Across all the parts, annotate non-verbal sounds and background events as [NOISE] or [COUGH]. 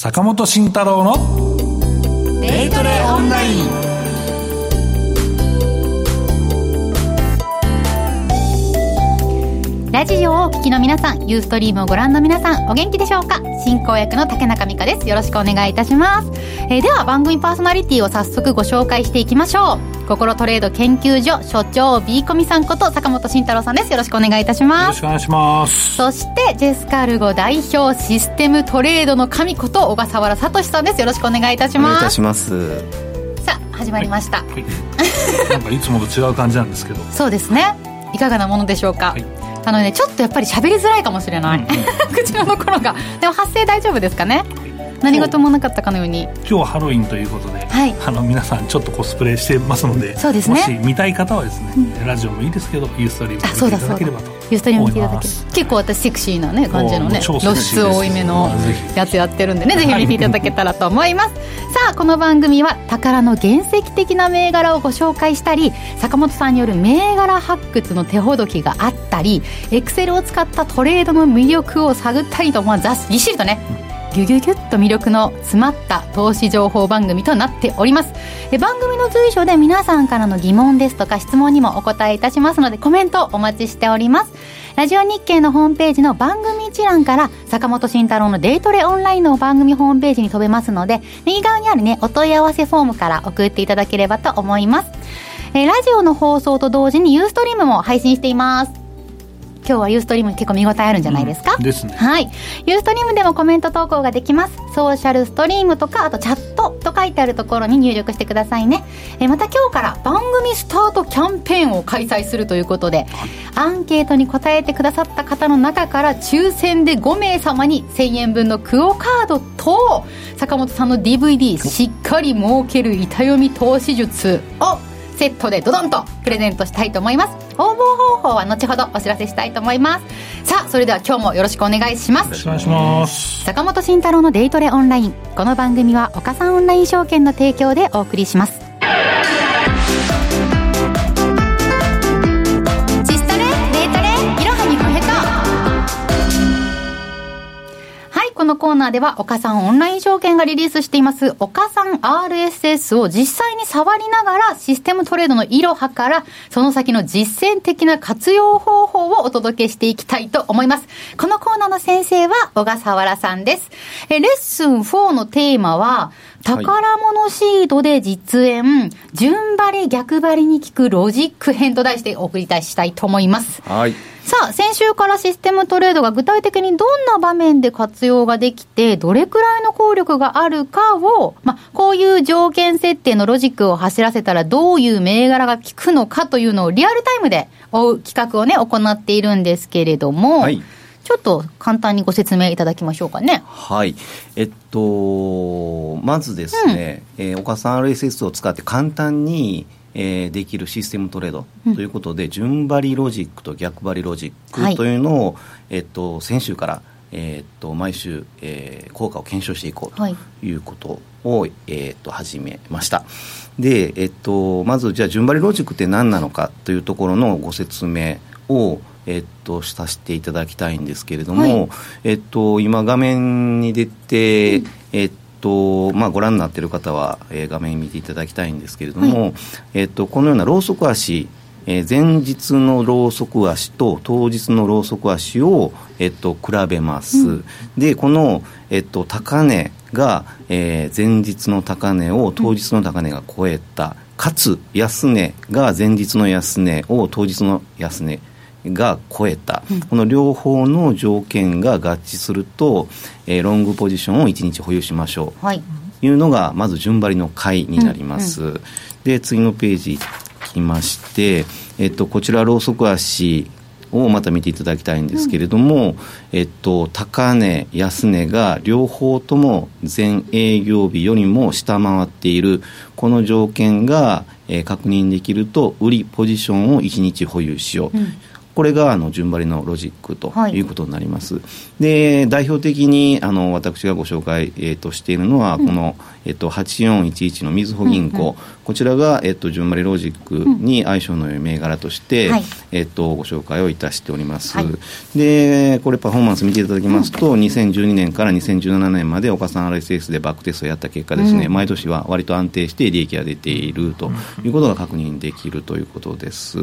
坂本慎太郎のデイトレオンライン。ラジオをお聞きの皆さん、ユーストリームをご覧の皆さん、お元気でしょうか？進行役の竹中美香です。よろしくお願いいたします。えー、では番組パーソナリティを早速ご紹介していきましょう。心トレード研究所所長 B コミさんこと坂本慎太郎さんです。よろしくお願いいたします。よろしくお願いします。そしてジェスカルゴ代表システムトレードの神こと小笠原聡さんです。よろしくお願いいたします。お願いいたします。さあ始まりました。はい、はい、なんかいつもと違う感じなんですけど。[LAUGHS] そうですね。いかがなものでしょうか？はいあのねちょっとやっぱり喋りづらいかもしれない、うんうん、[LAUGHS] 口のところが。でも発声大丈夫ですかね？何事もなかったかのように。今日はハロウィンということで、はい、あの皆さんちょっとコスプレしてますのでそうですね。もし見たい方はですね、うん、ラジオもいいですけどユーストリーム見ていただければとユーストリーム見ていただける。結構私セクシーなね感じのね露出多いめのやつやってるんでねぜひ見ていただけたらと思います。さあこの番組は宝の原石的な銘柄をご紹介したり坂本さんによる銘柄発掘の手ほどきがあったりエクセルを使ったトレードの魅力を探ったりと、まあ、ぎっしりとね、うんギュギュギュッと魅力の詰まった投資情報番組となっております。え番組の随所で皆さんからの疑問ですとか質問にもお答えいたしますのでコメントお待ちしております。ラジオ日経のホームページの番組一覧から坂本慎太郎のデイトレオンラインの番組ホームページに飛べますので右側にあるねお問い合わせフォームから送っていただければと思います。えラジオの放送と同時にユーストリームも配信しています。今日はユーストリーム結構見応えあるんじゃないですか、うん、ですね。はい。ユーストリームでもコメント投稿ができます。ソーシャルストリームとかあとチャットと書いてあるところに入力してくださいね。えまた今日から番組スタートキャンペーンを開催するということで、アンケートに答えてくださった方の中から抽選で5名様に1000円分のクオカードと坂本さんの DVD しっかり儲ける板読み投資術をセットでドドンとプレゼントしたいと思います。応募方法は後ほどお知らせしたいと思います。さあそれでは今日もよろしくお願いします。よろしくお願いします。坂本慎太郎のデイトレオンライン。この番組は岡三オンライン証券の提供でお送りしますナーでは、岡さんオンライン証券がリリースしています、岡さん RSS を実際に触りながら、システムトレードのいろはから、その先の実践的な活用方法をお届けしていきたいと思います。このコーナーの先生は、小笠原さんです。え、レッスン4のテーマは、宝物シートで実演、順張り逆張りに効くロジック編と題してお送りしたいと思います。はい。さあ、先週からシステムトレードが具体的にどんな場面で活用ができて、どれくらいの効力があるかを、まあ、こういう条件設定のロジックを走らせたらどういう銘柄が効くのかというのをリアルタイムで追う企画をね、行っているんですけれども、はい、ちょっと簡単にご説明いただきましょうかね。はい。えっと、まずですね、うん、えー、岡さん RSS を使って簡単にえー、できるシステムトレードということで、うん、順張りロジックと逆張りロジックというのを、はい、えっと、先週から、えー、っと毎週、えー、効果を検証していこうとい。うことを、はい、えー、っと始めました。で、えっと、まずじゃあ順張りロジックって何なのかというところのご説明をえっと、させていただきたいんですけれども、はい、えっと、今画面に出て、うん、えっとまあ、ご覧になっている方は、えー、画面見ていただきたいんですけれども、はい、えっと、このようなローソク足、えー、前日のローソク足と当日のローソク足を、えっと、比べます、うん、でこの、えっと、高値が、えー、前日の高値を当日の高値が超えた、うん、かつ安値が前日の安値を当日の安値が超えた、うん、この両方の条件が合致すると、えー、ロングポジションを1日保有しましょう、はい、いうのがまず順張りの買いになります、うんうん、で次のページきまして、えっと、こちらローソク足をまた見ていただきたいんですけれども、うん、えっと、高値、安値が両方とも前営業日よりも下回っているこの条件が、えー、確認できると売りポジションを1日保有しよう、うんこれがあの順張りのロジックとい。うことになります、はい、で代表的にあの私がご紹介、えー、としているのは、この、えー、と8411のみずほ銀行、うんうん、こちらが、えー、と順張りロジックに相性の良い銘柄として、えー、とご紹介をいたしております、はい、でこれパフォーマンス見ていただきますと、うん、2012年から2017年まで岡さん RSS でバックテストをやった結果ですね、うん、毎年は割と安定して利益が出ているということが確認できるということです。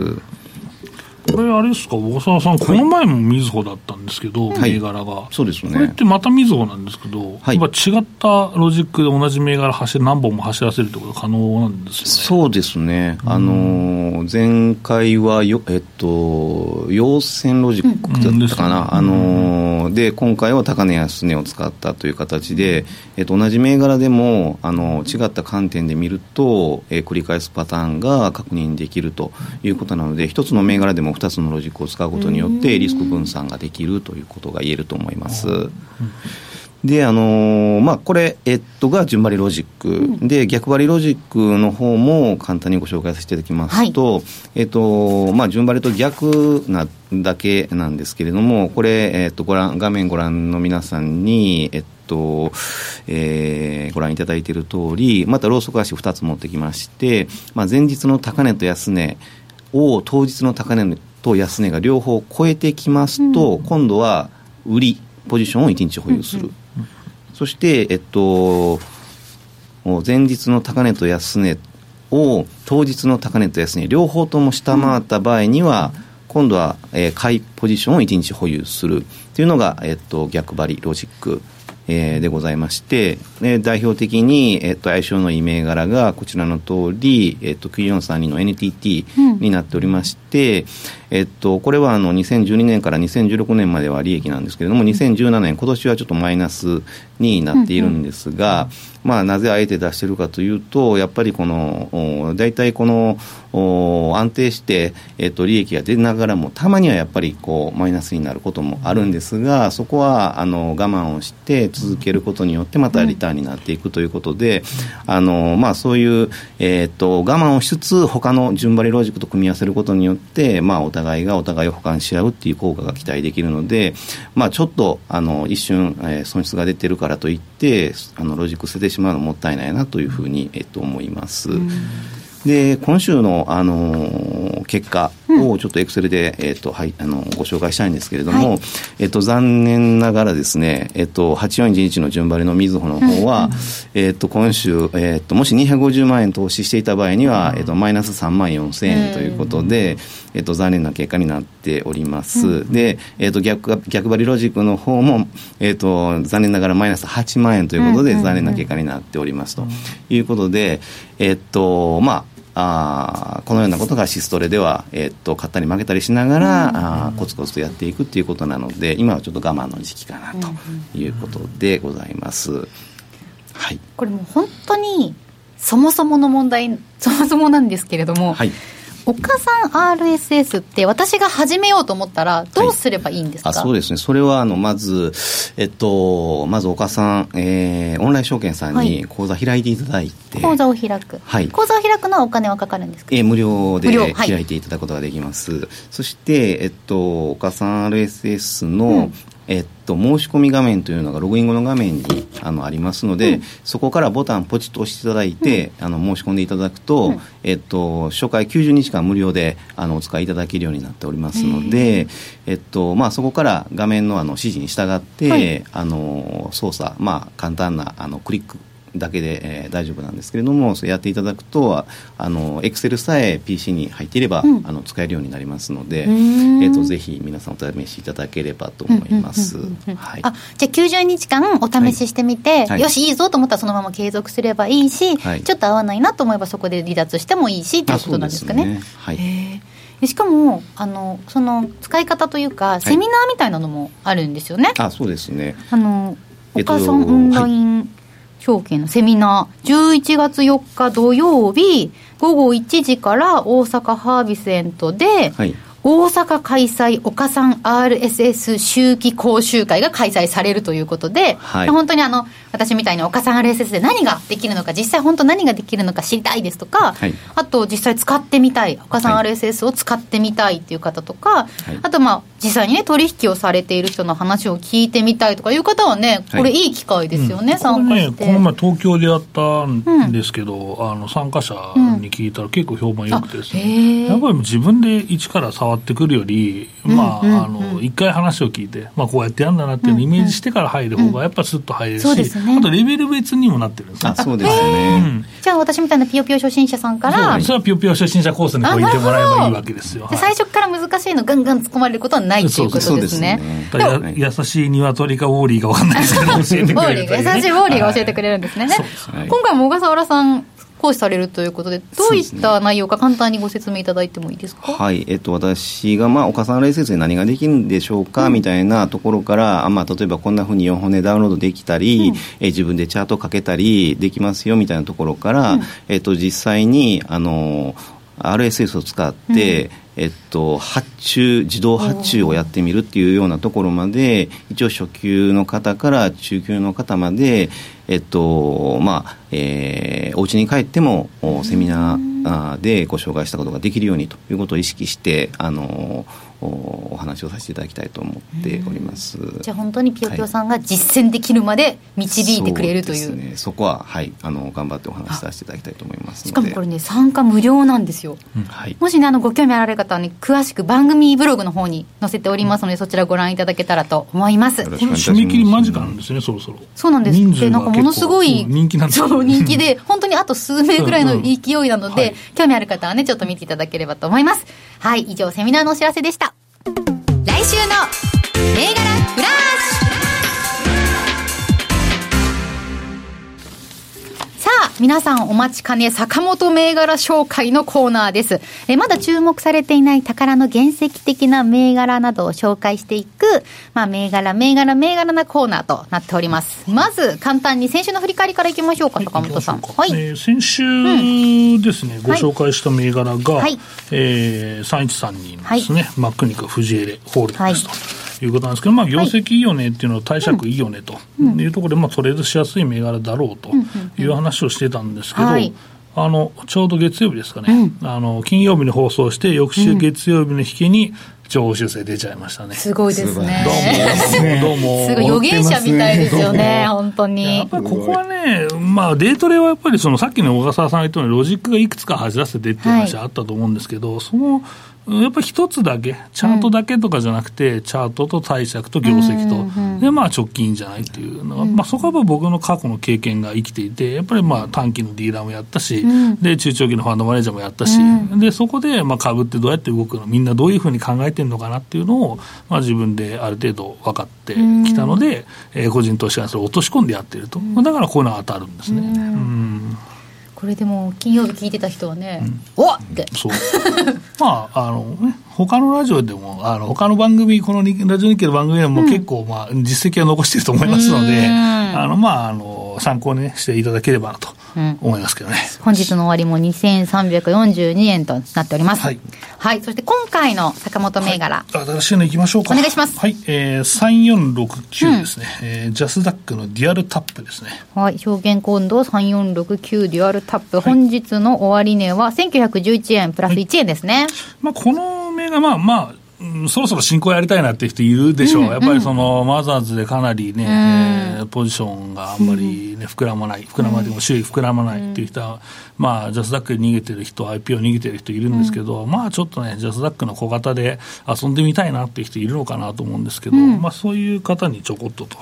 これあれですか？小沢さん、この前もみずほだったんですけど、銘柄が、そうですね。これってまたみずほなんですけど、はい、やっぱ違ったロジックで同じ銘柄走何本も走らせるってこと可能なんですよね。そうですね、あの前回はよ、えっと、陽線ロジックだったかな、うん、あので今回は高値安値を使ったという形で、えっと、同じ銘柄でもあの違った観点で見ると、えー、繰り返すパターンが確認できるということなので、一つの銘柄でも2つのロジックを使うことによってリスク分散ができるということが言えると思います。で、あのー、まあ、これ、えっと、が順張りロジック、うん、で、逆張りロジックの方も簡単にご紹介させていただきますと、はい、えっと、まあ、順張りと逆なだけなんですけれども、これ、えっと、ご覧、画面ご覧の皆さんに、えっと、えー、ご覧いただいている通り、またローソク足2つ持ってきまして、まあ、前日の高値と安値、を当日の高値と安値が両方超えてきますと、うん、今度は売りポジションを1日保有する、うんうん、そして、えっと、前日の高値と安値を当日の高値と安値両方とも下回った場合には、今度は、えー、買いポジションを1日保有する。というのが、えっと、逆張りロジックえー、でございまして、え代表的に、えっと、相性のいい銘柄がこちらの通り、えっと、9432の NTT になっておりまして、うん、えっと、これはあの2012年から2016年までは利益なんですけれども、2017年、今年はちょっとマイナスになっているんですが、うんうん、まあ、なぜあえて出しているかというと、やっぱりこの、大体この、安定して、えっと、利益が出ながらも、たまにはやっぱりこうマイナスになることもあるんですが、そこはあの我慢をして、続けることによってまたリターンになっていくということで、あのまあ、そういう、えーと、我慢をしつつ他の順張りロジックと組み合わせることによって、まあ、お互いがお互いを補完し合うっていう効果が期待できるので、まあ、ちょっとあの一瞬、えー、損失が出てるからといってあのロジック捨ててしまうのもったいないなというふうに、えー、と思います。で今週の、あのー、結果をちょっとエクセルで、えーとはい、あのご紹介したいんですけれども、はい、えーと、残念ながらですね、えーと、8411の順張りのみずほの方は、えーと、今週、えーと、もし250万円投資していた場合には、えー、とマイナス3万4000円ということで、えー、と残念な結果になっております、で、えー、と逆逆張りロジックの方も、えー、と残念ながらマイナス8万円ということで、残念な結果になっておりますということで、えっ、とまああこのようなことがシストレでは、えー、っと買ったり負けたりしながら、うん、あコツコツとやっていくっていうことなので今はちょっと我慢の時期かなということでございます。はい、これもう本当にそもそもの問題そもそもなんですけれども、はい、岡さん RSS って私が始めようと思ったらどうすればいいんですか、はい、あそうですね。それはあのまずえっとまず岡さん、えー、オンライン証券さんに口座開いていただいて、はい、口座を開く、はい、口座を開くのはお金はかかるんですか、えー、無料で開いていただくことができます、はい、そしてえっと岡さん RSS の、うんえっと、申し込み画面というのがログイン後の画面にあのありますので、うん、そこからボタンポチッと押していただいて、うん、あの申し込んでいただくと、うん、えっと、初回90日間無料であのお使いいただけるようになっておりますので、えっとまあ、そこから画面のあの指示に従って、はい、あの操作、まあ、簡単なあのクリックだけで、えー、大丈夫なんですけれどもそれやっていただくとあのエクセルさえ PC に入っていれば、うん、あの使えるようになりますので、えーと、ぜひ皆さんお試しいただければと思います、はい、あじゃあ90日間お試ししてみて、はい、よしいいぞと思ったらそのまま継続すればいいし、はい、ちょっと合わないなと思えばそこで離脱してもいいしということなんですかね。ね。はい。しかもあのその使い方というかセミナーみたいなのもあるんですよね。あそうですね。あのお母さんオンライン証券のセミナー、11月4日土曜日、午後1時から大阪ハービスエントで大阪開催岡三 RSS 秋季講習会が開催されるということで、はい、本当にあの私みたいに岡三 RSS で何ができるのか実際本当何ができるのか知りたいですとか、はい、あと実際使ってみたい岡三 RSS を使ってみたいっていう方とか、はい、あとまあ実際にね取引をされている人の話を聞いてみたいとかいう方はねこれいい機会ですよね、うん、参加して、ね、この前東京でやったんですけど、うん、あの参加者に聞いたら結構評判良くてですね、うん、やっぱり自分で一から触ってくるよりまあ、あの一回話を聞いて、まあ、こうやってやるんだなっていうのをイメージしてから入る方がやっぱスッと入れるし、あとレベル別にもなってるんですね。そうですね、じゃあ私みたいなぴよぴよ初心者さんからそれはぴよぴよ初心者コースにこう行ってもらえばいいわけですよ、最初から難しいのガンガン突っ込まれることはないということですね。優しい鶏かウォーリーか分かんないですけど教えてくれる、優しいウォーリーが教えてくれるんですね、今回も小笠原さん行使されるということで、どういった内容か、簡単にご説明いただいてもいいですか、はい。えっと、私が、まあ、岡さん冷説で何ができるんでしょうか、うん、みたいなところから、まあ、例えばこんなふうに4本でダウンロードできたり、うん、え自分でチャートかけたりできますよみたいなところから、うん、えっと、実際にあの RSS を使って、えっと、発注、自動発注をやってみるっていうようなところまで、一応初級の方から中級の方まで、えっと、まあ、えー、お家に帰ってもセミナーでご紹介したことができるようにということを意識して、あのお話をさせていただきたいと思っております、じゃあ本当にぴよぴよさんが実践できるまで導いてくれるという、はい、そね、そこは、はい、あの頑張ってお話しさせていただきたいと思いますしかもこれね参加無料なんですよ、うん、はい、もしねあのご興味あられる方はね詳しく番組ブログの方に載せておりますので、うん、そちらご覧いただけたらと思います。締め切り間近なんですね、そろそろ。そうなんです。でなんかものすごい人気なんですそう人気で本当にあと数名ぐらいの勢いなので、はい、興味ある方はねちょっと見ていただければと思いますはい以上セミナーのお知らせでした。来週の銘柄フラッシュ皆さんお待ちかね、坂本銘柄紹介のコーナーです。えまだ注目されていない宝の原石的な銘柄などを紹介していく、まあ、銘柄、銘柄、銘柄なコーナーとなっております。まず、簡単に先週の振り返りからいきましょうか、坂本さん。はい。えー、先週ですね、うん、ご紹介した銘柄が、はい、えー、3132のですね、はい、マックニカ、藤エレ、ホールディングスと。はいいうことなんですけど、まあ、業績いいよねっていうのは、貸借いいよねというところで、まあ、トレードしやすい銘柄だろうという話をしてたんですけど、あのちょうど月曜日ですかね、うん、あの金曜日に放送して、翌週月曜日の引けに、情報修正出ちゃいましたね。すごいですね。どうも。[LAUGHS] どうも。すごい予言者みたいですよね、本当に。やっぱりここはね、まあデートレはやっぱりそのさっきの小笠原さんが言ったようにロジックがいくつか走らせてっていう話あったと思うんですけど、はい、そのやっぱり一つだけ、チャートだけとかじゃなくて、うん、チャートと貸借と業績と、うんうん、で、まあ直近じゃないっていうのが、うん、まあそこは僕の過去の経験が生きていて、やっぱりまあ短期のディーラーもやったし、うん、で、中長期のファンドマネージャーもやったし、で、そこでまあ株ってどうやって動くの、みんなどういうふうに考えてるのかなっていうのを、まあ自分である程度分かってきたので、えー、個人投資家がそれを落とし込んでやってると。だからこういうのは当たるんですね。うんこれでも金曜日聞いてた人はね、うん、おっって。そう。[LAUGHS] まああのね他のラジオでもあの他の番組このラジオ日経の番組でも結構、まあ、実績は残していると思いますのであのまああの参考に、ね、していただければなと思いますけどね、うん、本日の終わりも2342円となっております。はい。はい。そして今回の坂本銘柄。はい、新しいのいきましょうか。お願いします。はい。えー、3469ですね。うん、えー、ジャスダックのデュアルタップですね。はい。証券コード3469デュアルタップ。はい、本日の終値は1911円プラス1円ですね。はい、まあ、この銘柄、まあまあ、そろそろ新興やりたいなっていう人いるでしょう、うん、やっぱりその、マザーズでかなりね、うん、えー、ポジションがあんまりね、膨らまない、膨らまないでも周囲膨らまないっていう人は、まあ、ジャスダックに逃げてる人、IPO 逃げてる人いるんですけど、うん、まあちょっとね、ジャスダックの小型で遊んでみたいなっていう人いるのかなと思うんですけど、まあそういう方にちょこっとと。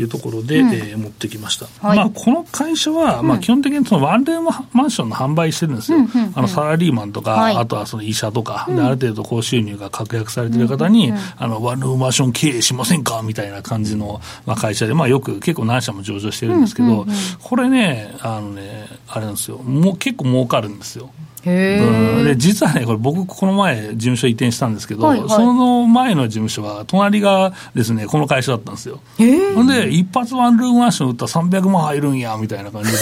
いうところで、うん、えー、持ってきました、はい、まあ、この会社は、まあ、基本的にそのワンルームマンションの販売してるんですよ、うんうんうん、あのサラリーマンとか、はい、あとはその医者とか、である程度高収入が確約されてる方に、あのワンルームマンション経営しませんか？みたいな感じの、まあ、会社で、まあ、よく結構何社も上場してるんですけど、これね、あのね、あれなんですよ、もう結構儲かるんですよ。うん、で実はね、これ、僕、この前、事務所移転したんですけど、はいはい、その前の事務所は、隣がですね、この会社だったんですよ。ほんで、一発ワンルームマンション売ったら300万入るんやみたいな感じで、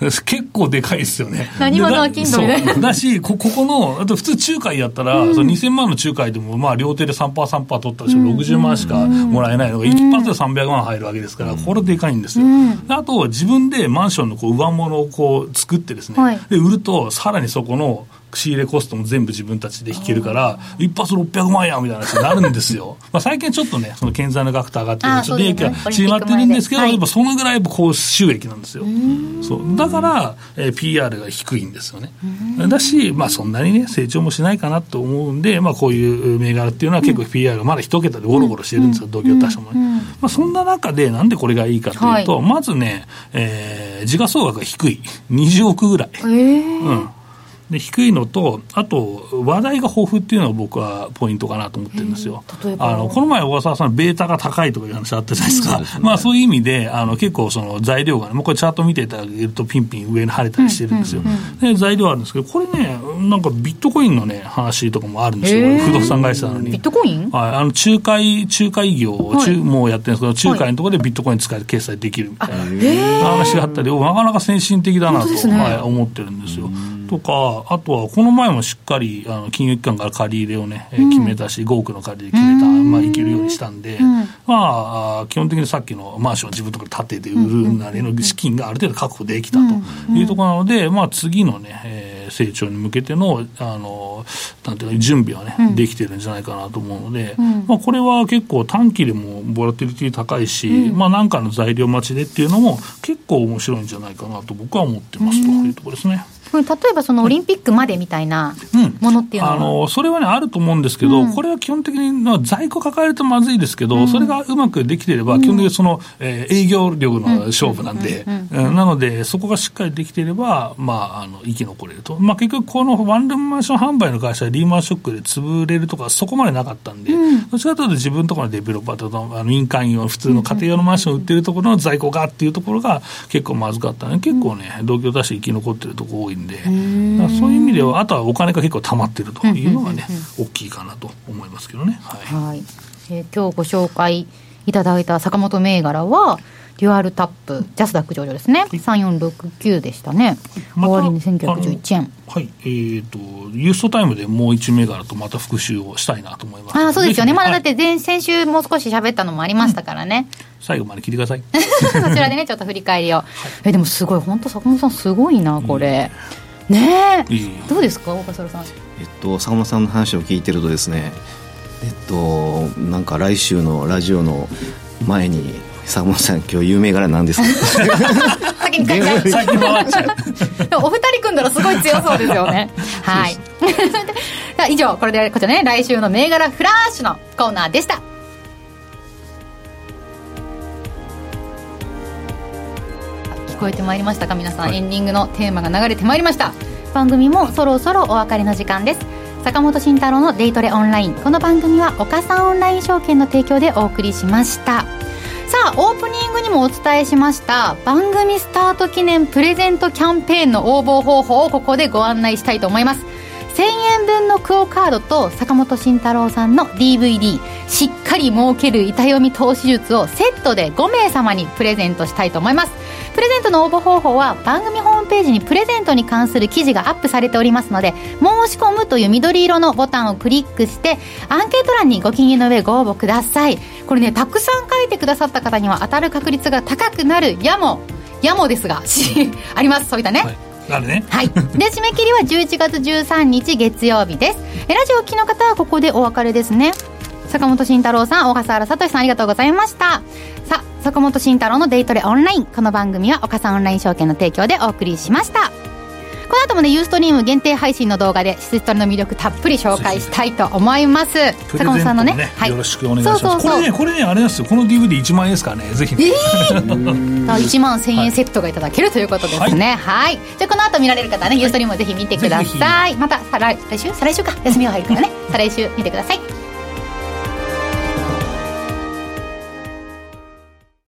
[LAUGHS] 結構でかいですよね。何話の商人みただしこ、ここの、あと普通、仲介やったら、うん、その2000万の仲介でも、まあ、両手で3%、3%取ったら、60万しかもらえないのが、一発で300万入るわけですから、これでかいんですよ。あと、自分でマンションのこう上物をこう作ってですね、はい、で売ると、さらにそこの、仕入れコストも全部自分たちで引けるから、一発600万やみたいな話になるんですよ。[LAUGHS] まあ最近ちょっとね、その建材の額と上がってるちょっと利益が縮まってるんですけど、やっぱそのぐらい高収益なんですよ。そうだから、えー、PR が低いんですよね。だし、まあそんなにね、成長もしないかなと思うんで、まあこういう銘柄っていうのは結構 PR がまだ一桁でゴロゴロしてるんですよ、同業他社もね。まあそんな中で、なんでこれがいいかというと、はい、まずね、えー、時価総額が低い。20億ぐらい。えー、うんで低いのと、あと話題が豊富っていうのが僕はポイントかなと思ってるんですよ。あのこの前、小笠原さん、ベータが高いとかいう話あったじゃないですか、うん、[LAUGHS] まあ、そういう意味で、あの結構その材料がね、もうこれ、チャート見ていただけると、ピンピン上に晴れたりしてるんですよ。で材料あるんですけど、これね、なんかビットコインのね、話とかもあるんですよ、不動産会社なのに。ビットコイン？はい、あの仲介、仲介業を、はい、もうやってるんですけど、仲介のところでビットコイン使えて決済できるみたいな話があったり、なかなか先進的だなと、ね、はい、思ってるんですよ。とか、あとはこの前もしっかりあの金融機関から借り入れをね、うん、決めたし、5億の借り入れ決めた、まあ、いけるようにしたんで、うん、まあ、基本的にさっきのマンションを自分のところで建てて売るなりの資金がある程度確保できたというところなので、まあ、次のね、えー、成長に向けての、あの、なんていうか、準備はね、うん、できてるんじゃないかなと思うので、まあ、これは結構短期でもボラティリティ高いし、まあ、なんかの材料待ちでっていうのも結構面白いんじゃないかなと僕は思ってますというところですね。例えばそのオリンピックまでみたいなものっていうのは、うん、あのそれはね、あると思うんですけど、うん、これは基本的に在庫抱えるとまずいですけど、うん、それがうまくできていれば、基本的にその、えー、営業力の勝負なんで、なので、そこがしっかりできていれば、まあ、あの生き残れると、まあ、結局、このワンルームマンション販売の会社はリーマンショックで潰れるとか、そこまでなかったんで、どちらかというと自分のところのデベロッパーとあの民間用、普通の家庭用のマンション売ってるところの在庫がっていうところが結構まずかったね、結構ね、同業他社生き残ってるところ多いんで。そういう意味では、あとはお金が結構溜まってるというのがね、大きいかなと思いますけどね。はい、はい、えー、今日ご紹介いただいた坂本銘柄は、デュアルタップ、ジャスダック上場ですね、3469でしたね、終わりに1911円。はい、えーと、ユーストタイムでもう1銘柄とまた復習をしたいなと思いますあそうですよね、まだだって前、先週もう少し喋ったのもありましたからね。うん。最後まで聞いてください。[LAUGHS] そちらでねちょっと振り返りを、はい、えでもすごい。本当坂本さんすごいなこれ、ねえ。どうですか岡さん？えっと坂本さんの話を聞いてるとですねえっとなんか来週のラジオの前に坂本さん今日有名柄なんですか？先に先に回っちゃう。でもお二人組んだらすごい強そうですよね。[LAUGHS] はい。[LAUGHS] 以上これでこちらね来週の銘柄フラッシュのコーナーでした。聞こえてまいりましたか皆さん、はい、エンディングのテーマが流れてまいりました。番組もそろそろお別れの時間です。坂本慎太郎のデイトレオンライン。この番組は岡三オンライン証券の提供でお送りしましたさあオープニングにもお伝えしました番組スタート記念プレゼントキャンペーンの応募方法をここでご案内したいと思います。1000円分のクオカードと坂本慎太郎さんの DVD しっかり儲ける板読み投資術をセットで5名様にプレゼントしたいと思います。プレゼントの応募方法は番組ホームページにプレゼントに関する記事がアップされておりますので申し込むという緑色のボタンをクリックしてアンケート欄にご記入の上ご応募ください。これねたくさん書いてくださった方には当たる確率が高くなるやもやもですが [LAUGHS] あります。そういったね、はい。なるね。はい。で、締め切りは11月13日月曜日です。え、ラジオ機の方はここでお別れですね。坂本慎太郎さん、小笠原聡さんありがとうございました。さあ、坂本慎太郎のデイトレオンライン。この番組は岡さんオンライン証券の提供でお送りしました。後もね、ユーストリーム限定配信の動画で、シストリの魅力たっぷり紹介したいと思います。坂本さんのね、ねはい、よろしくお願いします。そうそうそうこれね、これね、あれですよ、この DVD1 万円ですからね、ぜひ、ね。えー、[LAUGHS] 1万1000円セットがいただけるということですね。はい。はい、じゃあ、この後見られる方はね、ユーストリームぜひ見てください。また、再来週再来週か、休みが入るからね、[LAUGHS] 再来週見てください。